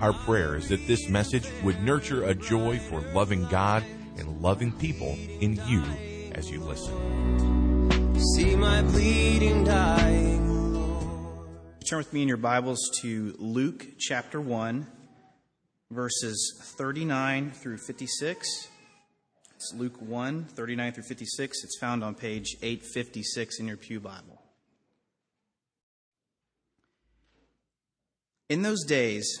Our prayer is that this message would nurture a joy for loving God and loving people in you as you listen. See my bleeding, dying Turn with me in your Bibles to Luke chapter 1, verses 39 through 56. It's Luke 1, 39 through 56. It's found on page 856 in your Pew Bible. In those days,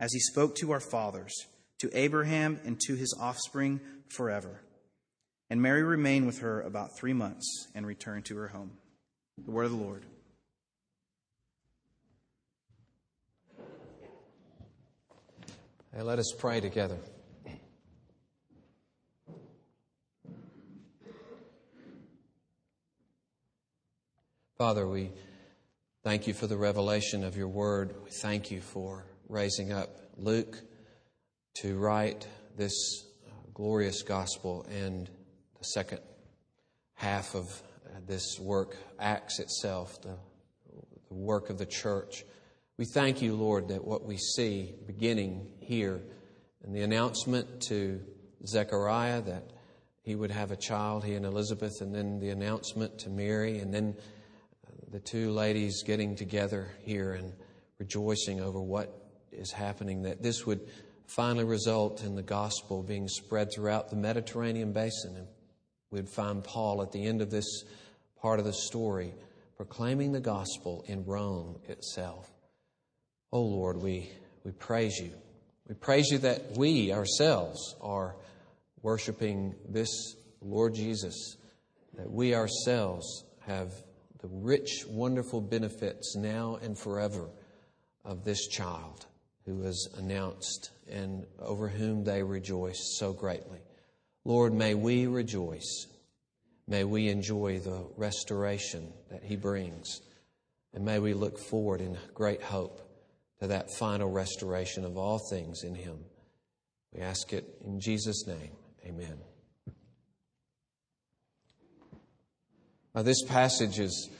as he spoke to our fathers, to Abraham, and to his offspring forever. And Mary remained with her about three months and returned to her home. The word of the Lord. Hey, let us pray together. Father, we thank you for the revelation of your word. We thank you for raising up Luke to write this uh, glorious gospel and the second half of uh, this work, Acts itself, the, the work of the church. We thank you, Lord, that what we see beginning here and the announcement to Zechariah that he would have a child, he and Elizabeth, and then the announcement to Mary, and then uh, the two ladies getting together here and rejoicing over what is happening, that this would finally result in the gospel being spread throughout the Mediterranean basin. And we'd find Paul at the end of this part of the story proclaiming the gospel in Rome itself. Oh Lord, we, we praise you. We praise you that we ourselves are worshiping this Lord Jesus, that we ourselves have the rich, wonderful benefits now and forever of this child who was announced and over whom they rejoiced so greatly. Lord, may we rejoice. May we enjoy the restoration that He brings. And may we look forward in great hope to that final restoration of all things in Him. We ask it in Jesus' name. Amen. Now, this passage is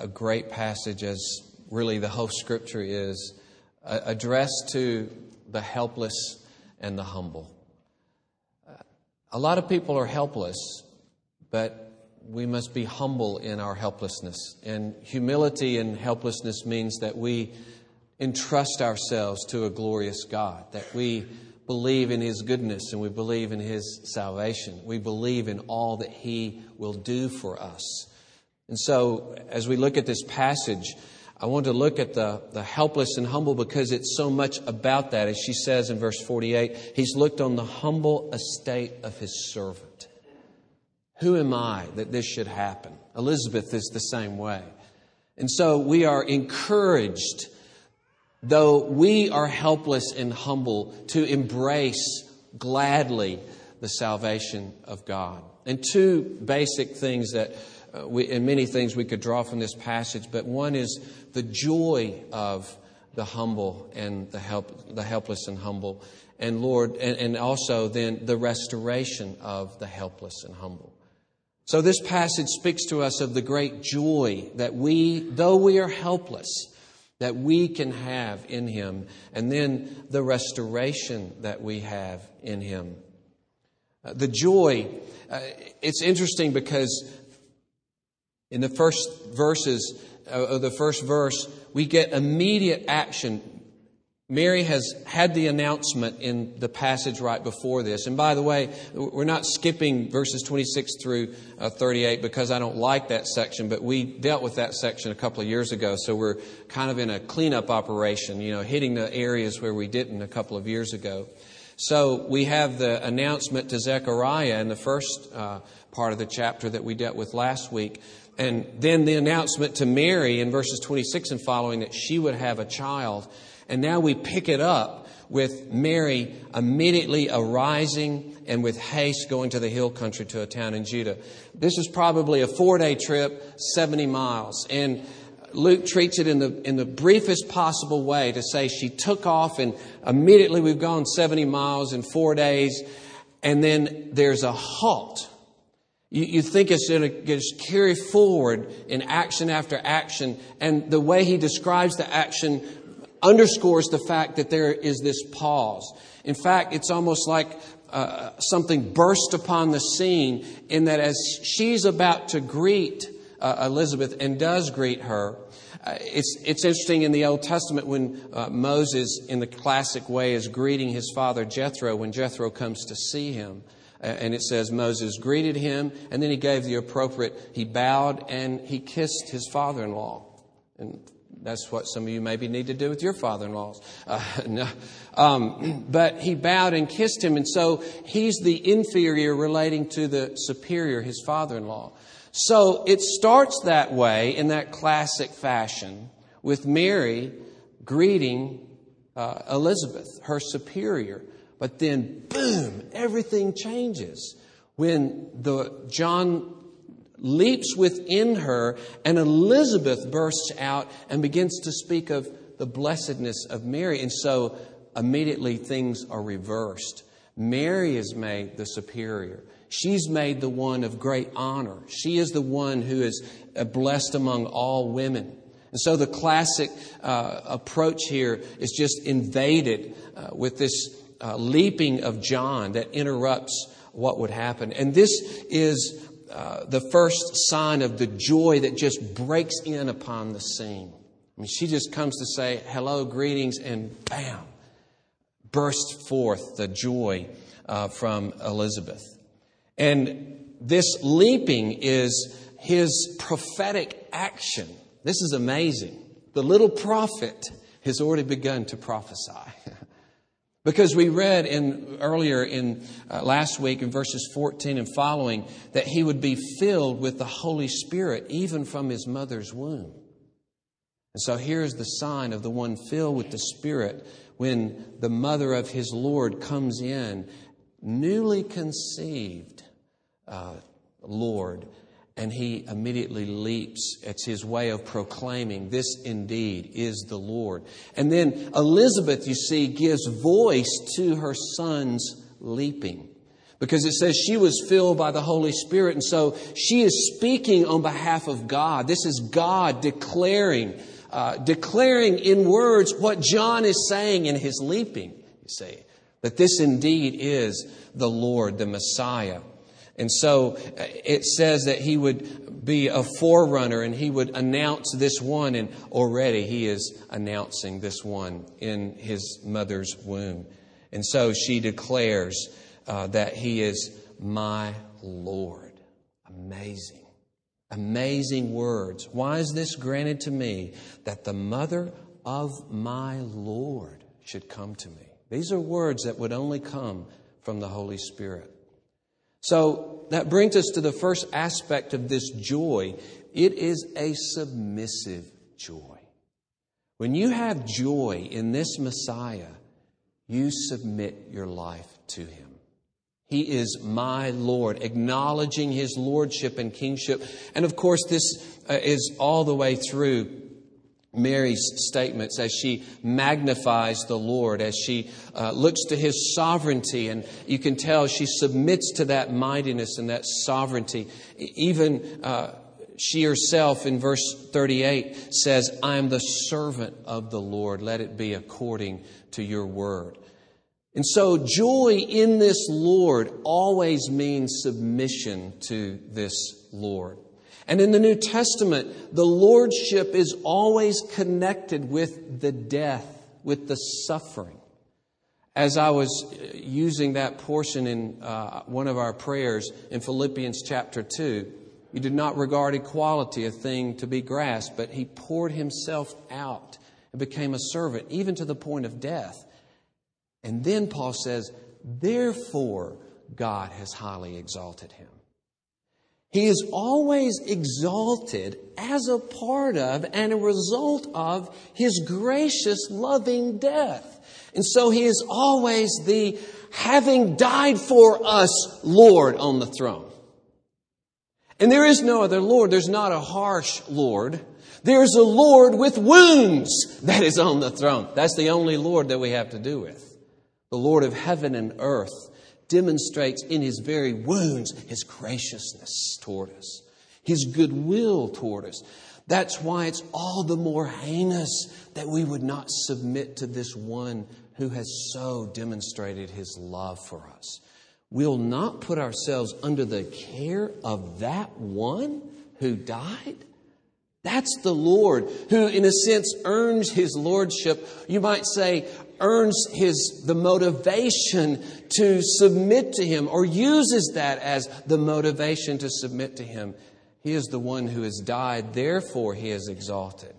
a great passage, as really the whole scripture is addressed to the helpless and the humble. A lot of people are helpless, but we must be humble in our helplessness. And humility and helplessness means that we entrust ourselves to a glorious God, that we believe in His goodness and we believe in His salvation. We believe in all that He will do for us. And so, as we look at this passage, I want to look at the, the helpless and humble because it's so much about that. As she says in verse 48, he's looked on the humble estate of his servant. Who am I that this should happen? Elizabeth is the same way. And so we are encouraged, though we are helpless and humble, to embrace gladly the salvation of God. And two basic things that uh, we, and many things we could draw from this passage, but one is the joy of the humble and the help, the helpless and humble, and Lord, and, and also then the restoration of the helpless and humble. So this passage speaks to us of the great joy that we, though we are helpless, that we can have in Him, and then the restoration that we have in Him. Uh, the joy, uh, it's interesting because in the first verses, uh, of the first verse, we get immediate action Mary has had the announcement in the passage right before this. And by the way, we're not skipping verses 26 through uh, 38 because I don't like that section, but we dealt with that section a couple of years ago. So we're kind of in a cleanup operation, you know, hitting the areas where we didn't a couple of years ago. So we have the announcement to Zechariah in the first uh, part of the chapter that we dealt with last week. And then the announcement to Mary in verses 26 and following that she would have a child. And now we pick it up with Mary immediately arising and with haste going to the hill country to a town in Judah. This is probably a four day trip, 70 miles. And Luke treats it in the, in the briefest possible way to say she took off and immediately we've gone 70 miles in four days. And then there's a halt. You, you think it's going to just carry forward in action after action. And the way he describes the action underscores the fact that there is this pause. In fact, it's almost like uh, something burst upon the scene in that as she's about to greet uh, Elizabeth and does greet her, uh, it's, it's interesting in the Old Testament when uh, Moses, in the classic way, is greeting his father Jethro when Jethro comes to see him. And it says Moses greeted him, and then he gave the appropriate, he bowed and he kissed his father in law. And that's what some of you maybe need to do with your father in laws. Uh, no. um, but he bowed and kissed him, and so he's the inferior relating to the superior, his father in law. So it starts that way in that classic fashion with Mary greeting uh, Elizabeth, her superior. But then, boom, everything changes when the John leaps within her, and Elizabeth bursts out and begins to speak of the blessedness of Mary. And so immediately things are reversed. Mary is made the superior. She's made the one of great honor. She is the one who is uh, blessed among all women. And so the classic uh, approach here is just invaded uh, with this uh, leaping of John that interrupts what would happen. And this is uh, the first sign of the joy that just breaks in upon the scene. I mean, she just comes to say, hello, greetings, and bam, bursts forth the joy uh, from Elizabeth. And this leaping is his prophetic action. This is amazing. The little prophet has already begun to prophesy. Because we read in earlier in uh, last week in verses 14 and following that he would be filled with the Holy Spirit even from his mother's womb. And so here's the sign of the one filled with the Spirit when the mother of his Lord comes in, newly conceived uh, Lord, and he immediately leaps. It's his way of proclaiming, This indeed is the Lord. And then Elizabeth, you see, gives voice to her son's leaping. Because it says she was filled by the Holy Spirit, and so she is speaking on behalf of God. This is God declaring, uh, declaring in words what John is saying in his leaping, you see, that this indeed is the Lord, the Messiah. And so uh, it says that he would be a forerunner and he would announce this one, and already he is announcing this one in his mother's womb. And so she declares uh, that he is my Lord. Amazing. Amazing words. Why is this granted to me that the mother of my Lord should come to me? These are words that would only come from the Holy Spirit. So that brings us to the first aspect of this joy. It is a submissive joy. When you have joy in this Messiah, you submit your life to Him. He is my Lord, acknowledging His Lordship and kingship. And of course, this uh, is all the way through Mary's statements as she magnifies the Lord, as she uh, looks to His sovereignty. And you can tell she submits to that mightiness and that sovereignty. Even uh, she herself in verse 38 says, I am the servant of the Lord. Let it be according to your word. And so, joy in this Lord always means submission to this Lord. And in the New Testament, the Lordship is always connected with the death, with the suffering. As I was using that portion in uh, one of our prayers in Philippians chapter 2, he did not regard equality a thing to be grasped, but he poured himself out and became a servant, even to the point of death. And then Paul says, Therefore, God has highly exalted him. He is always exalted as a part of and a result of his gracious, loving death. And so he is always the having died for us Lord on the throne. And there is no other Lord. There's not a harsh Lord. There's a Lord with wounds that is on the throne. That's the only Lord that we have to do with the Lord of heaven and earth, demonstrates in his very wounds his graciousness toward us, his goodwill toward us. That's why it's all the more heinous that we would not submit to this one who has so demonstrated his love for us. We'll not put ourselves under the care of that one who died. That's the Lord who, in a sense, earns his lordship. You might say, earns his, the motivation to submit to him or uses that as the motivation to submit to him. He is the one who has died, therefore he is exalted.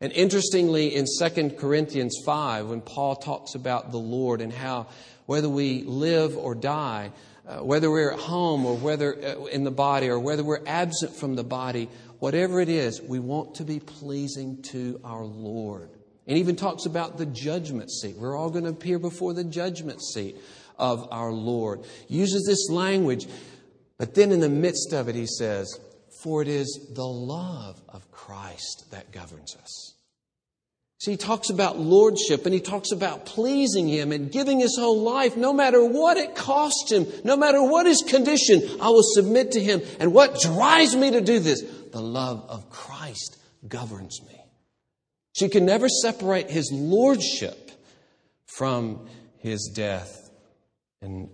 And interestingly, in 2 Corinthians 5, when Paul talks about the Lord and how whether we live or die, uh, whether we're at home or whether uh, in the body or whether we're absent from the body, whatever it is, we want to be pleasing to our Lord. And even talks about the judgment seat. We're all going to appear before the judgment seat of our Lord. Uses this language, but then in the midst of it, he says, For it is the love of Christ that governs us. See, he talks about lordship and he talks about pleasing him and giving his whole life, no matter what it costs him, no matter what his condition, I will submit to him. And what drives me to do this? The love of Christ governs me. She can never separate his lordship from his death and,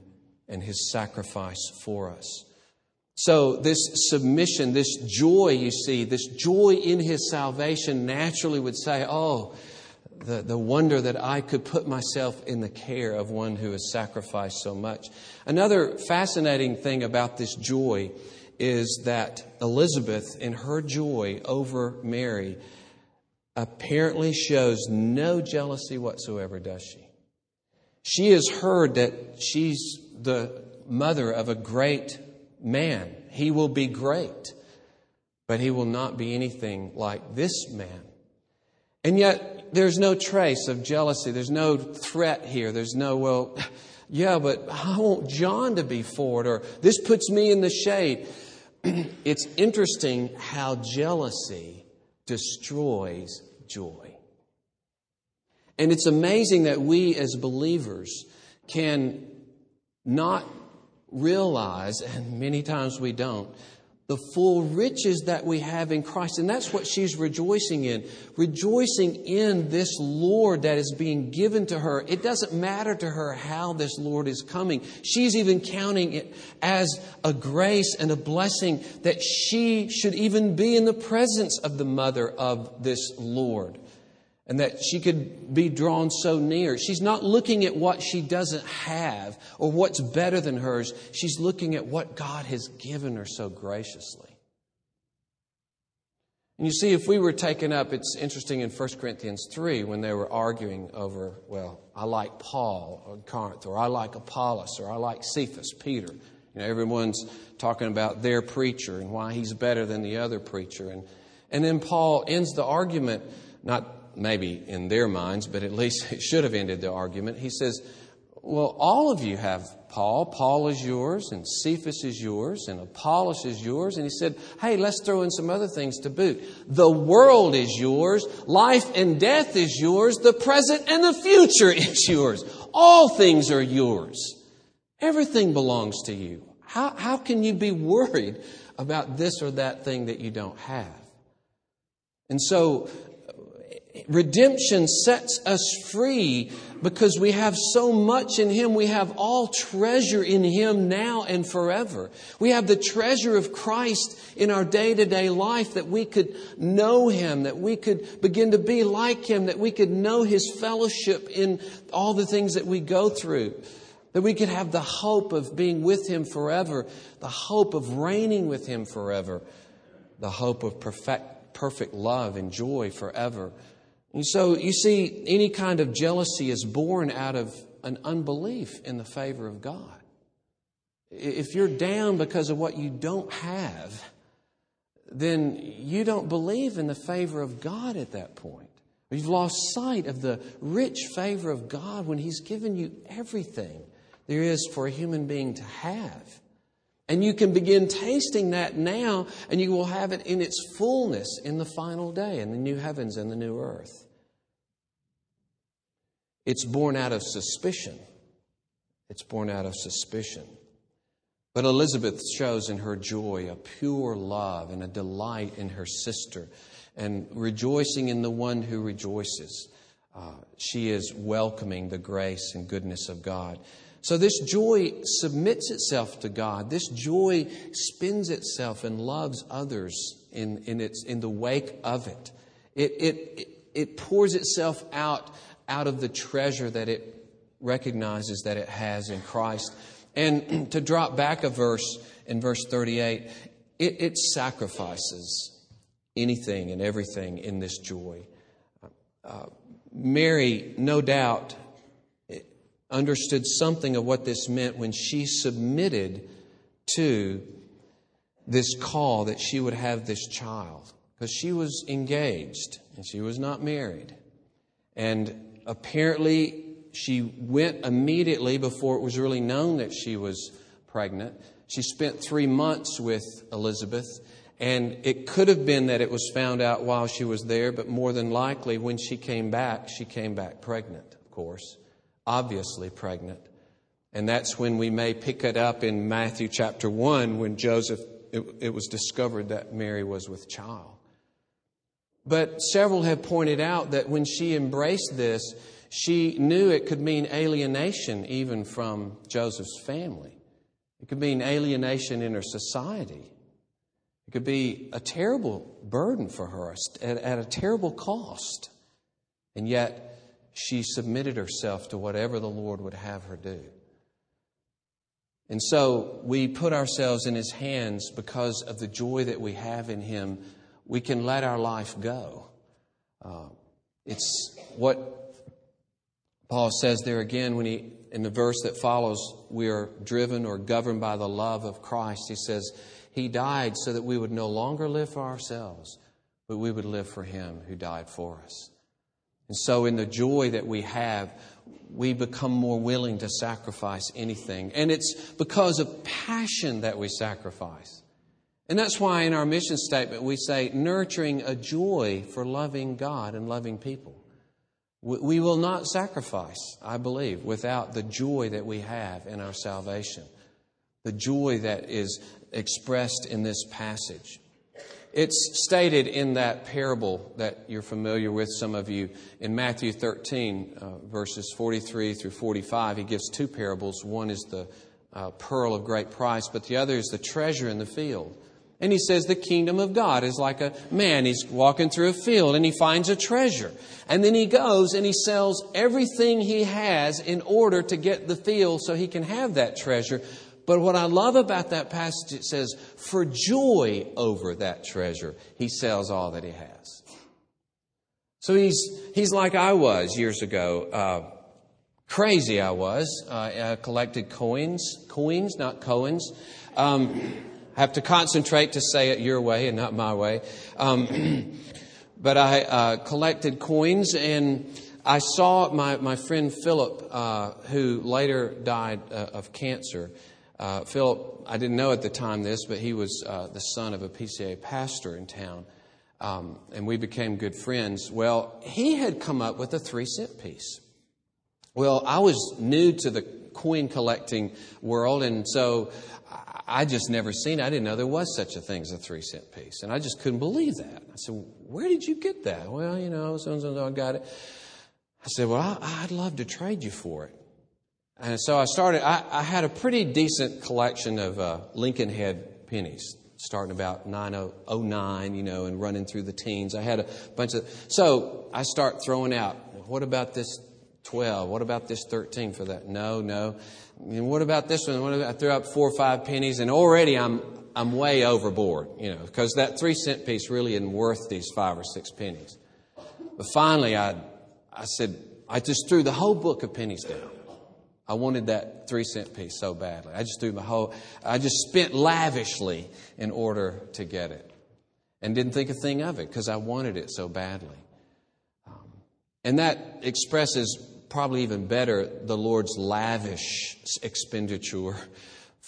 and his sacrifice for us. So, this submission, this joy, you see, this joy in his salvation naturally would say, Oh, the, the wonder that I could put myself in the care of one who has sacrificed so much. Another fascinating thing about this joy is that Elizabeth, in her joy over Mary, apparently shows no jealousy whatsoever, does she? She has heard that she's the mother of a great man. He will be great, but he will not be anything like this man. And yet, there's no trace of jealousy. There's no threat here. There's no, well, yeah, but I want John to be forward, or this puts me in the shade. it's interesting how jealousy destroys joy. And it's amazing that we as believers can not realize, and many times we don't, the full riches that we have in Christ. And that's what she's rejoicing in. Rejoicing in this Lord that is being given to her. It doesn't matter to her how this Lord is coming. She's even counting it as a grace and a blessing that she should even be in the presence of the mother of this Lord and that she could be drawn so near. She's not looking at what she doesn't have or what's better than hers. She's looking at what God has given her so graciously. And you see, if we were taken up, it's interesting in 1 Corinthians 3 when they were arguing over, well, I like Paul or Corinth, or I like Apollos, or I like Cephas, Peter. You know, everyone's talking about their preacher and why he's better than the other preacher. And, and then Paul ends the argument, not maybe in their minds, but at least it should have ended the argument. He says, Well, all of you have Paul. Paul is yours, and Cephas is yours, and Apollos is yours. And he said, Hey, let's throw in some other things to boot. The world is yours, life and death is yours, the present and the future is yours. All things are yours. Everything belongs to you. How, how can you be worried about this or that thing that you don't have? And so, redemption sets us free because we have so much in Him. We have all treasure in Him now and forever. We have the treasure of Christ in our day to day life that we could know Him, that we could begin to be like Him, that we could know His fellowship in all the things that we go through. That we could have the hope of being with Him forever, the hope of reigning with Him forever, the hope of perfect, perfect love and joy forever. And so you see, any kind of jealousy is born out of an unbelief in the favor of God. If you're down because of what you don't have, then you don't believe in the favor of God at that point. You've lost sight of the rich favor of God when He's given you everything there is for a human being to have. And you can begin tasting that now, and you will have it in its fullness in the final day, in the new heavens and the new earth. It's born out of suspicion. It's born out of suspicion. But Elizabeth shows in her joy a pure love and a delight in her sister and rejoicing in the one who rejoices. Uh, she is welcoming the grace and goodness of God. So this joy submits itself to God. This joy spins itself and loves others in, in, its, in the wake of it. It, it, it pours itself out out of the treasure that it recognizes that it has in Christ. And to drop back a verse in verse 38, it, it sacrifices anything and everything in this joy. Uh, Mary, no doubt, understood something of what this meant when she submitted to this call that she would have this child because she was engaged and she was not married. And apparently she went immediately before it was really known that she was pregnant. She spent three months with Elizabeth, and it could have been that it was found out while she was there, but more than likely, when she came back, she came back pregnant, of course, obviously pregnant. And that's when we may pick it up in Matthew chapter 1 when Joseph, it, it was discovered that Mary was with child. But several have pointed out that when she embraced this, she knew it could mean alienation even from Joseph's family. It could mean alienation in her society. It could be a terrible burden for her at, a terrible cost. And yet, she submitted herself to whatever the Lord would have her do. And so we put ourselves in His hands because of the joy that we have in Him we can let our life go. Uh, it's what Paul says there again when he, in the verse that follows, we are driven or governed by the love of Christ. He says, He died so that we would no longer live for ourselves, but we would live for Him who died for us. And so, in the joy that we have, we become more willing to sacrifice anything. And it's because of passion that we sacrifice. And that's why in our mission statement we say nurturing a joy for loving God and loving people. We will not sacrifice, I believe, without the joy that we have in our salvation, the joy that is expressed in this passage. It's stated in that parable that you're familiar with, some of you, in Matthew 13, uh, verses 43 through 45. He gives two parables. One is the uh, pearl of great price, but the other is the treasure in the field. And he says the kingdom of God is like a man. He's walking through a field and he finds a treasure. And then he goes and he sells everything he has in order to get the field so he can have that treasure. But what I love about that passage, it says, for joy over that treasure, he sells all that he has. So he's, he's like I was years ago. Uh, crazy I was. Uh, I collected coins, coins, not coins. Um, I have to concentrate to say it your way and not my way. Um, but I uh, collected coins and I saw my, my friend Philip, uh, who later died uh, of cancer. Uh, Philip, I didn't know at the time this, but he was uh, the son of a PCA pastor in town. Um, and we became good friends. Well, he had come up with a three cent piece. Well, I was new to the coin collecting world, and so I just never seen. It. I didn't know there was such a thing as a three cent piece, and I just couldn't believe that. I said, "Where did you get that?" Well, you know, so and so I got it. I said, "Well, I'd love to trade you for it." And so I started. I, I had a pretty decent collection of uh, Lincoln Head pennies, starting about 909, you know, and running through the teens. I had a bunch of. So I start throwing out. What about this 12. What about this 13 for that? No, no. And what about this one? About, I threw up four or five pennies, and already I'm, I'm way overboard, you know, because that three cent piece really isn't worth these five or six pennies. But finally, I, I said, I just threw the whole book of pennies down. I wanted that three cent piece so badly. I just threw my whole, I just spent lavishly in order to get it. And didn't think a thing of it because I wanted it so badly. Um, and that expresses probably even better, the Lord's lavish expenditure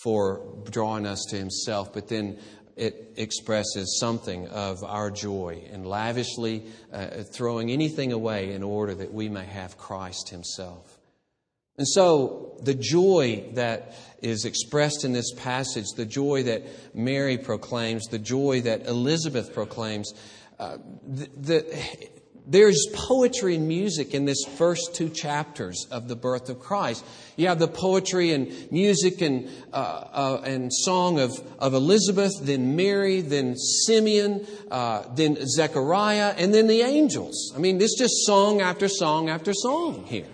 for drawing us to Himself, but then it expresses something of our joy in lavishly uh, throwing anything away in order that we may have Christ Himself. And so, the joy that is expressed in this passage, the joy that Mary proclaims, the joy that Elizabeth proclaims, uh, the, the, there's poetry and music in this first two chapters of the birth of Christ. You have the poetry and music and, uh, uh, and song of, of Elizabeth, then Mary, then Simeon, uh, then Zechariah, and then the angels. I mean, it's just song after song after song here.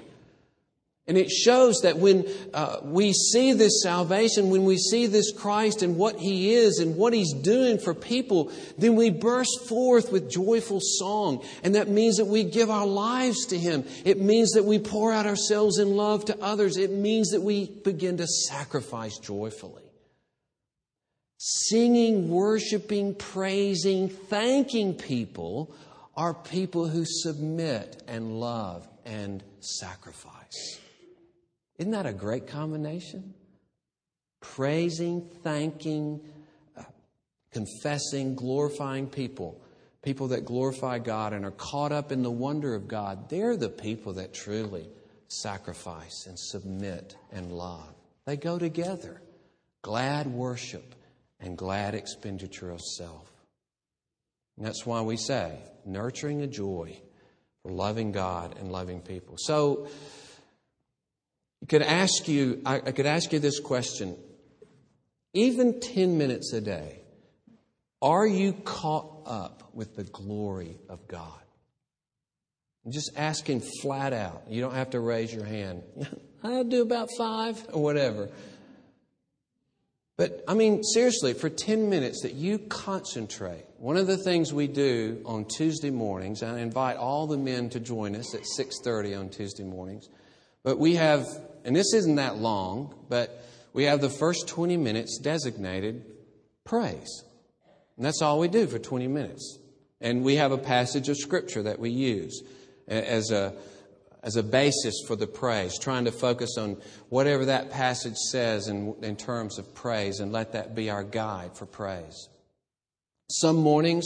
And it shows that when uh, we see this salvation, when we see this Christ and what He is and what He's doing for people, then we burst forth with joyful song. And that means that we give our lives to Him. It means that we pour out ourselves in love to others. It means that we begin to sacrifice joyfully. Singing, worshiping, praising, thanking people are people who submit and love and sacrifice. Isn't that a great combination? Praising, thanking, uh, confessing, glorifying people. People that glorify God and are caught up in the wonder of God. They're the people that truly sacrifice and submit and love. They go together. Glad worship and glad expenditure of self. And that's why we say, nurturing a joy for loving God and loving people. So, could ask you, I, I could ask you this question. Even 10 minutes a day, are you caught up with the glory of God? I'm just asking flat out. You don't have to raise your hand. I'll do about five or whatever. But I mean, seriously, for 10 minutes that you concentrate. One of the things we do on Tuesday mornings, I invite all the men to join us at 6:30 on Tuesday mornings. But we have and this isn't that long, but we have the first 20 minutes designated praise. And that's all we do for 20 minutes. And we have a passage of Scripture that we use as a, as a basis for the praise, trying to focus on whatever that passage says in, in terms of praise and let that be our guide for praise. Some mornings,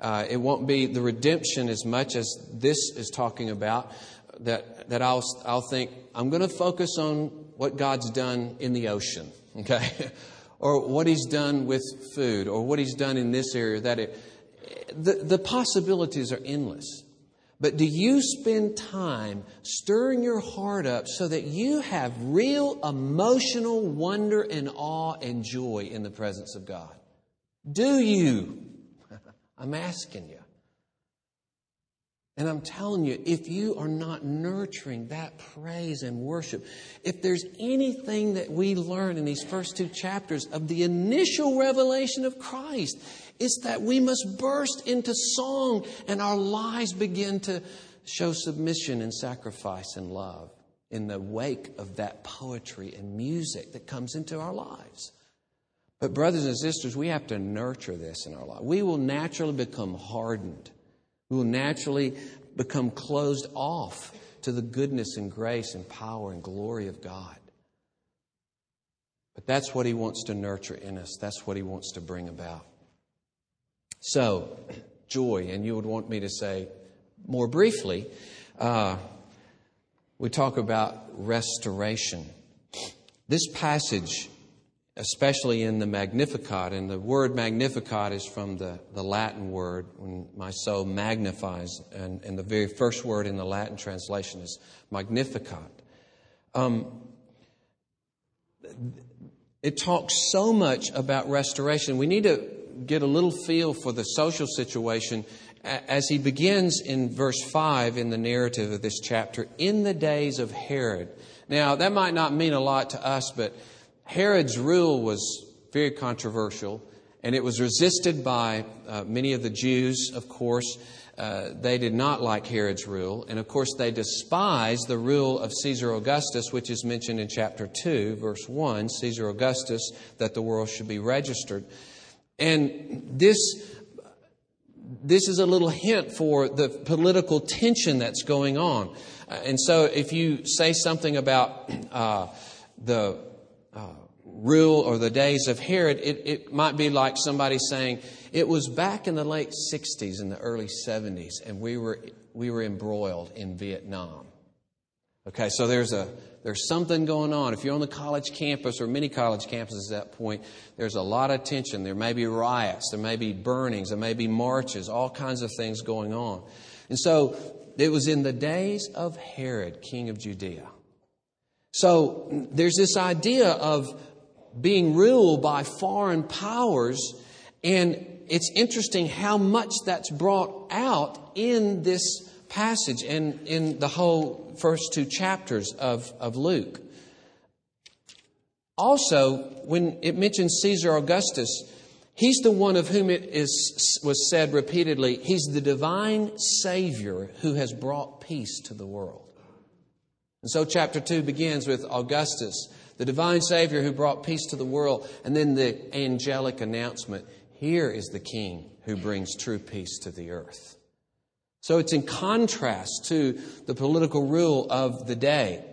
uh, it won't be the redemption as much as this is talking about, that, that I'll, I'll think, I'm going to focus on what God's done in the ocean, okay? or what He's done with food, or what He's done in this area, that it, the, the possibilities are endless. But do you spend time stirring your heart up so that you have real emotional wonder and awe and joy in the presence of God? Do you? I'm asking you. And I'm telling you, if you are not nurturing that praise and worship, if there's anything that we learn in these first two chapters of the initial revelation of Christ, it's that we must burst into song and our lives begin to show submission and sacrifice and love in the wake of that poetry and music that comes into our lives. But, brothers and sisters, we have to nurture this in our life. We will naturally become hardened. We will naturally become closed off to the goodness and grace and power and glory of God. But that's what He wants to nurture in us, that's what He wants to bring about. So, joy, and you would want me to say more briefly, uh, we talk about restoration. This passage, especially in the Magnificat, and the word Magnificat is from the, the Latin word, when my soul magnifies, and, and the very first word in the Latin translation is Magnificat. Um, it talks so much about restoration. We need to get a little feel for the social situation as he begins in verse 5 in the narrative of this chapter, in the days of Herod. Now, that might not mean a lot to us, but Herod's rule was very controversial, and it was resisted by uh, many of the Jews, of course. Uh, they did not like Herod's rule, and of course, they despised the rule of Caesar Augustus, which is mentioned in chapter 2, verse 1 Caesar Augustus, that the world should be registered. And this this is a little hint for the political tension that's going on. Uh, and so if you say something about uh, the uh, rule or the days of Herod, it, it might be like somebody saying, it was back in the late 60s and the early 70s, and we were, we were embroiled in Vietnam. Okay, so there's a there's something going on. If you're on the college campus or many college campuses at that point, there's a lot of tension. There may be riots, there may be burnings, there may be marches, all kinds of things going on. And so it was in the days of Herod, king of Judea. So there's this idea of being ruled by foreign powers, and it's interesting how much that's brought out in this passage and in the whole first two chapters of, of Luke. Also, when it mentions Caesar Augustus, he's the one of whom it is, was said repeatedly, he's the divine Savior who has brought peace to the world. And so, chapter 2 begins with Augustus, the divine Savior who brought peace to the world, and then the angelic announcement here is the King who brings true peace to the earth. So it's in contrast to the political rule of the day.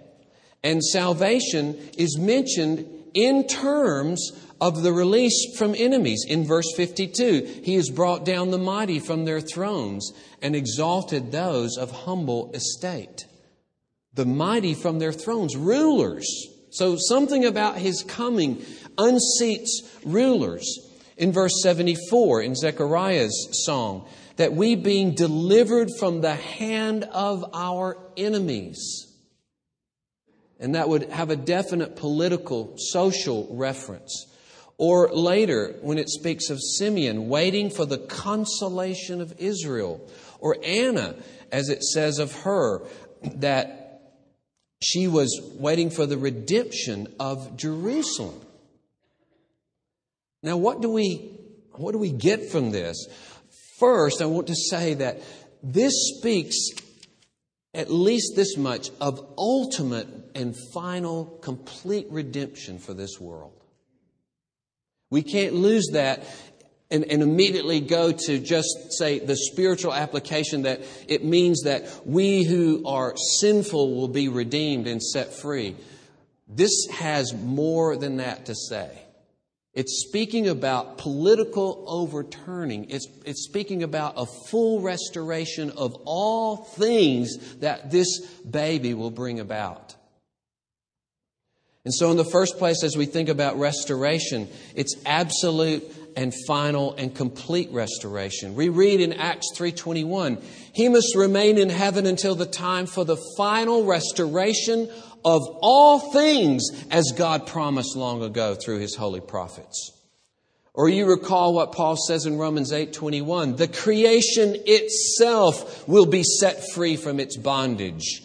And salvation is mentioned in terms of the release from enemies. In verse 52, he has brought down the mighty from their thrones and exalted those of humble estate. The mighty from their thrones, rulers. So something about his coming unseats rulers. In verse 74, in Zechariah's song, that we being delivered from the hand of our enemies. And that would have a definite political, social reference. Or later, when it speaks of Simeon waiting for the consolation of Israel. Or Anna, as it says of her, that she was waiting for the redemption of Jerusalem. Now, what do we, what do we get from this? First, I want to say that this speaks at least this much of ultimate and final complete redemption for this world. We can't lose that and, and, immediately go to just say the spiritual application that it means that we who are sinful will be redeemed and set free. This has more than that to say. It's speaking about political overturning. It's, it's speaking about a full restoration of all things that this baby will bring about. And so, in the first place, as we think about restoration, it's absolute and final and complete restoration. We read in Acts 3:21, "He must remain in heaven until the time for the final restoration of all things as God promised long ago through his holy prophets." Or you recall what Paul says in Romans 8:21, the creation itself will be set free from its bondage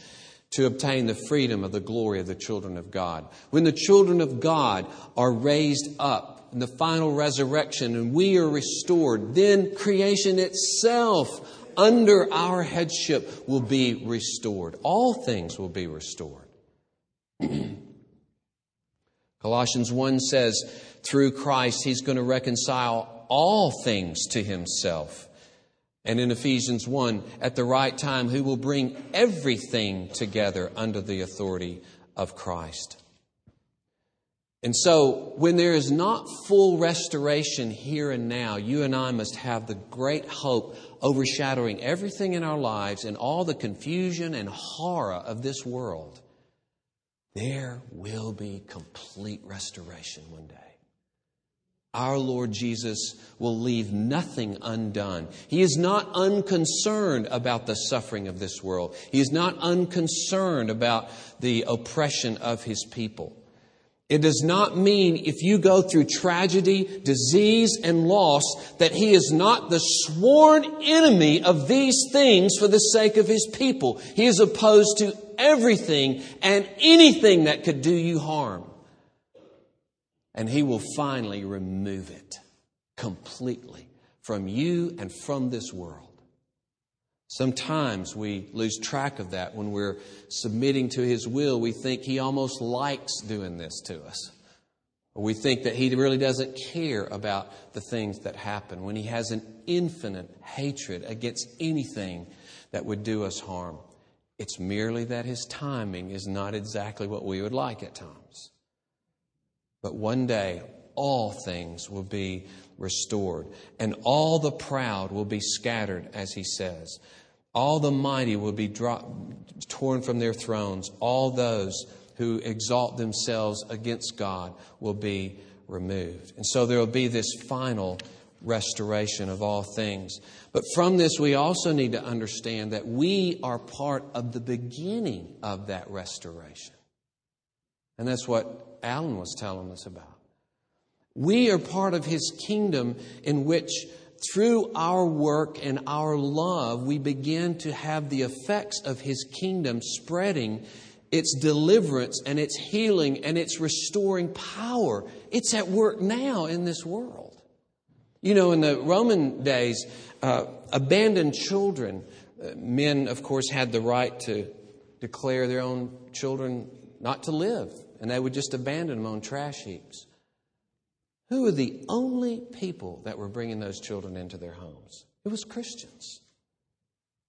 to obtain the freedom of the glory of the children of God. When the children of God are raised up the final resurrection and we are restored, then creation itself under our headship will be restored. All things will be restored. Colossians 1 says, through Christ, he's going to reconcile all things to himself. And in Ephesians 1, at the right time, he will bring everything together under the authority of Christ. And so, when there is not full restoration here and now, you and I must have the great hope overshadowing everything in our lives and all the confusion and horror of this world. There will be complete restoration one day our Lord Jesus will leave nothing undone. He is not unconcerned about the suffering of this world. He is not unconcerned about the oppression of his people. It does not mean if you go through tragedy, disease, and loss that he is not the sworn enemy of these things for the sake of his people. He is opposed to everything and anything that could do you harm and He will finally remove it completely from you and from this world. Sometimes we lose track of that when we're submitting to His will. We think He almost likes doing this to us. We think that He really doesn't care about the things that happen when He has an infinite hatred against anything that would do us harm. It's merely that His timing is not exactly what we would like at times. But one day, all things will be restored, and all the proud will be scattered, as he says. All the mighty will be dropped, torn from their thrones. All those who exalt themselves against God will be removed. And so there will be this final restoration of all things. But from this, we also need to understand that we are part of the beginning of that restoration. And that's what Alan was telling us about. We are part of his kingdom in which, through our work and our love, we begin to have the effects of his kingdom spreading its deliverance and its healing and its restoring power. It's at work now in this world. You know, in the Roman days, uh, abandoned children, uh, men, of course, had the right to declare their own children not to live and they would just abandon them on trash heaps. Who were the only people that were bringing those children into their homes? It was Christians.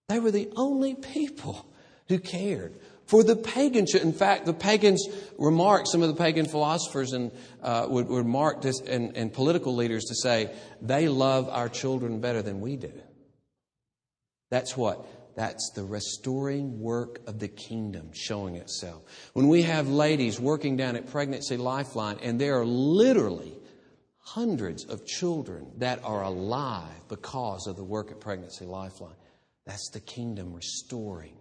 They were the only people who cared. For the pagans, in fact, the pagans remarked, some of the pagan philosophers and, uh, would, would mark this, and, and political leaders to say, they love our children better than we do. That's what? That's the restoring work of the kingdom showing itself. When we have ladies working down at Pregnancy Lifeline, and they are literally hundreds of children that are alive because of the work at Pregnancy Lifeline, that's the kingdom restoring,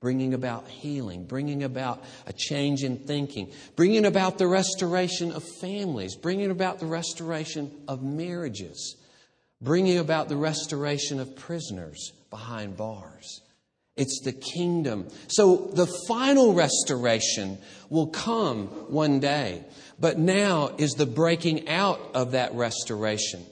bringing about healing, bringing about a change in thinking, bringing about the restoration of families, bringing about the restoration of marriages, bringing about the restoration of prisoners behind bars. It's the kingdom. So the final restoration will come one day. But now is the breaking out of that restoration.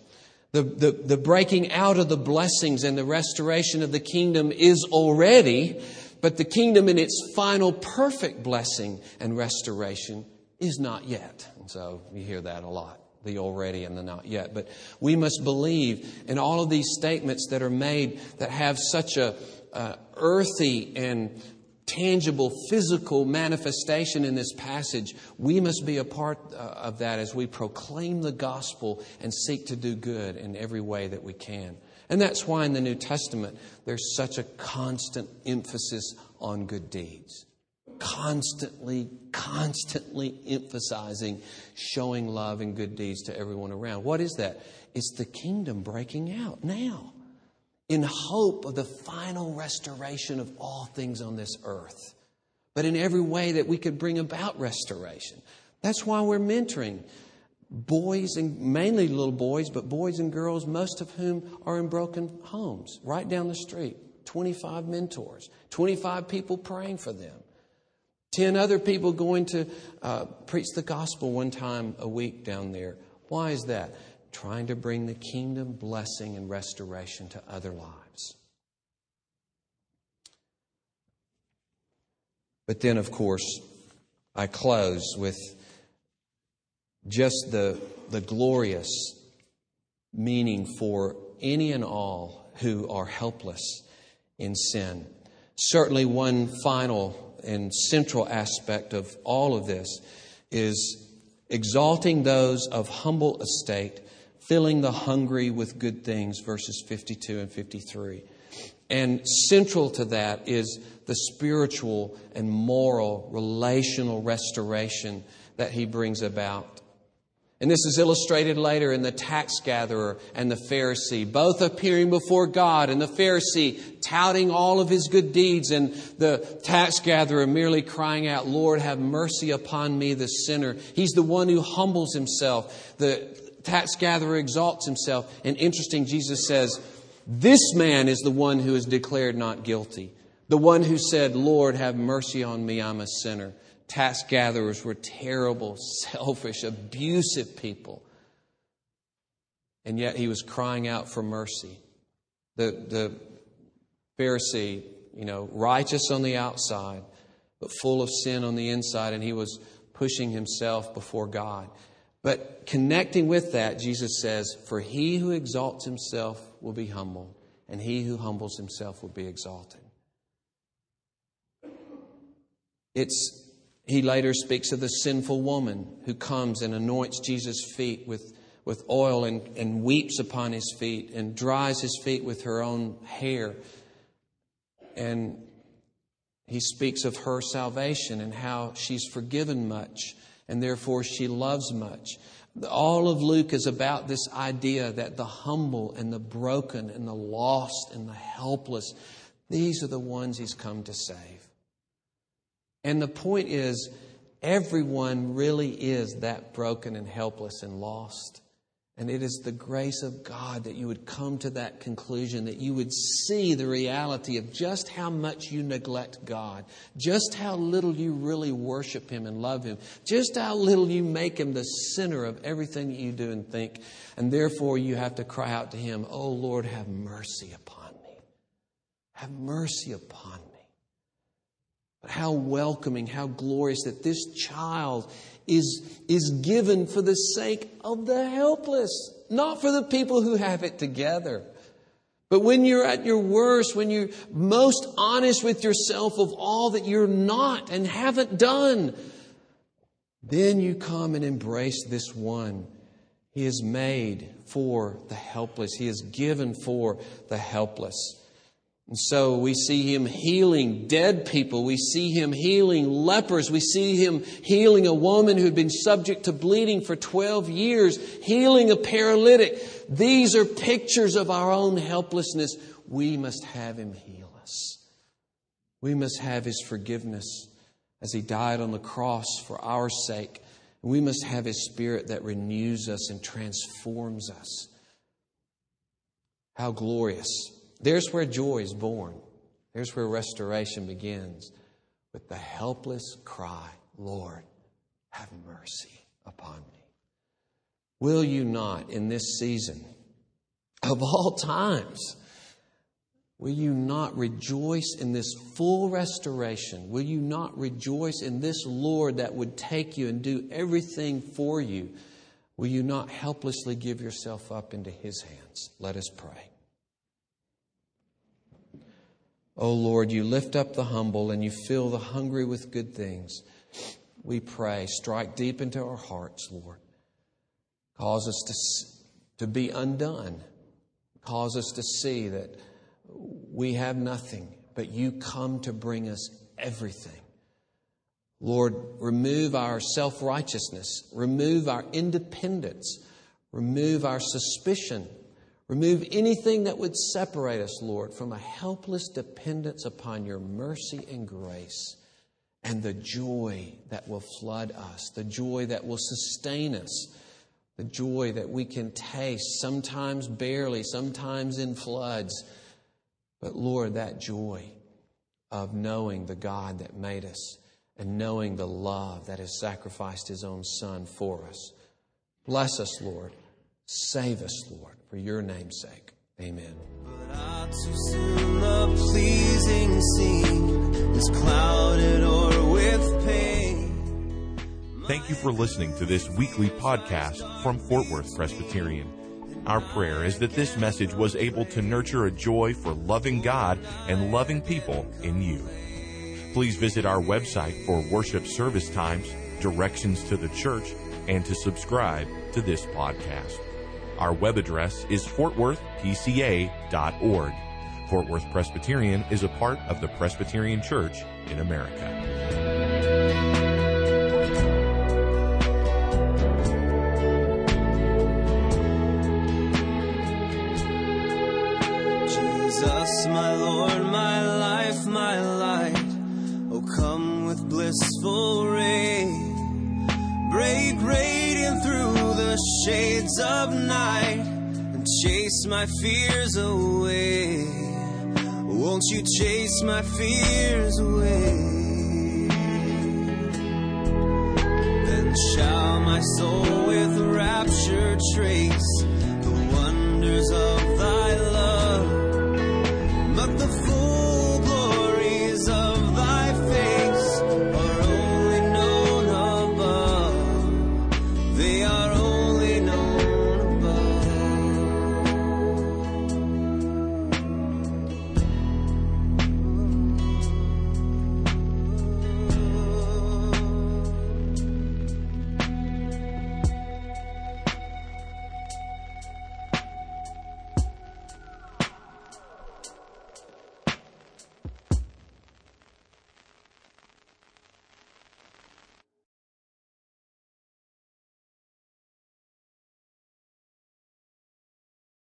The, the, the breaking out of the blessings and the restoration of the kingdom is already, but the kingdom in its final perfect blessing and restoration is not yet. And so you hear that a lot the already and the not yet. But we must believe in all of these statements that are made that have such a uh, earthy and tangible physical manifestation in this passage. We must be a part uh, of that as we proclaim the gospel and seek to do good in every way that we can. And that's why in the New Testament there's such a constant emphasis on good deeds constantly, constantly emphasizing showing love and good deeds to everyone around. What is that? It's the kingdom breaking out now in hope of the final restoration of all things on this earth, but in every way that we could bring about restoration. That's why we're mentoring boys and mainly little boys, but boys and girls, most of whom are in broken homes, right down the street. 25 mentors, 25 people praying for them, 10 other people going to uh, preach the gospel one time a week down there. Why is that? Trying to bring the kingdom blessing and restoration to other lives. But then, of course, I close with just the, the glorious meaning for any and all who are helpless in sin. Certainly, one final and central aspect of all of this is exalting those of humble estate, filling the hungry with good things, verses 52 and 53. And central to that is the spiritual and moral, relational restoration that he brings about. And this is illustrated later in the tax gatherer and the Pharisee, both appearing before God, and the Pharisee touting all of his good deeds, and the tax gatherer merely crying out, Lord, have mercy upon me, the sinner. He's the one who humbles himself. The tax gatherer exalts himself. And interesting, Jesus says, This man is the one who is declared not guilty. The one who said, Lord, have mercy on me, I'm a sinner tax gatherers were terrible, selfish, abusive people. And yet he was crying out for mercy. The, the Pharisee, you know, righteous on the outside, but full of sin on the inside, and he was pushing himself before God. But connecting with that, Jesus says, For he who exalts himself will be humbled, and he who humbles himself will be exalted. It's he later speaks of the sinful woman who comes and anoints Jesus' feet with, with oil and, and weeps upon his feet and dries his feet with her own hair. And he speaks of her salvation and how she's forgiven much and therefore she loves much. All of Luke is about this idea that the humble and the broken and the lost and the helpless, these are the ones he's come to save. And the point is, everyone really is that broken and helpless and lost. And it is the grace of God that you would come to that conclusion, that you would see the reality of just how much you neglect God, just how little you really worship Him and love Him, just how little you make Him the center of everything you do and think. And therefore, you have to cry out to Him, Oh Lord, have mercy upon me. Have mercy upon me. But how welcoming, how glorious that this child is, is given for the sake of the helpless, not for the people who have it together. But when you're at your worst, when you're most honest with yourself of all that you're not and haven't done, then you come and embrace this one. He is made for the helpless. He is given for the helpless. And so we see him healing dead people. We see him healing lepers. We see him healing a woman who had been subject to bleeding for 12 years, healing a paralytic. These are pictures of our own helplessness. We must have him heal us. We must have his forgiveness as he died on the cross for our sake. We must have his spirit that renews us and transforms us. How glorious there's where joy is born. There's where restoration begins with the helpless cry, Lord, have mercy upon me. Will you not, in this season of all times, will you not rejoice in this full restoration? Will you not rejoice in this Lord that would take you and do everything for you? Will you not helplessly give yourself up into His hands? Let us pray. O oh Lord, you lift up the humble and you fill the hungry with good things. We pray, strike deep into our hearts, Lord. Cause us to, to be undone. Cause us to see that we have nothing, but you come to bring us everything. Lord, remove our self righteousness, remove our independence, remove our suspicion Remove anything that would separate us, Lord, from a helpless dependence upon your mercy and grace and the joy that will flood us, the joy that will sustain us the joy that we can taste, sometimes barely, sometimes in floods. But Lord, that joy of knowing the God that made us and knowing the love that has sacrificed his own Son for us. Bless us, Lord. Save us, Lord, for your name's sake. Amen. But too soon the pleasing scene is clouded or with pain. Thank you for listening to this weekly podcast from Fort Worth Presbyterian. Our prayer is that this message was able to nurture a joy for loving God and loving people in you. Please visit our website for worship service times, directions to the church, and to subscribe to this podcast. Our web address is fortworthpca.org. Fort Worth Presbyterian is a part of the Presbyterian Church in America. Jesus, my Lord, my life, my light. Oh, come with blissful rain. shades of night and chase my fears away. Won't you chase my fears away? Then shall my soul with rapture trace the wonders of.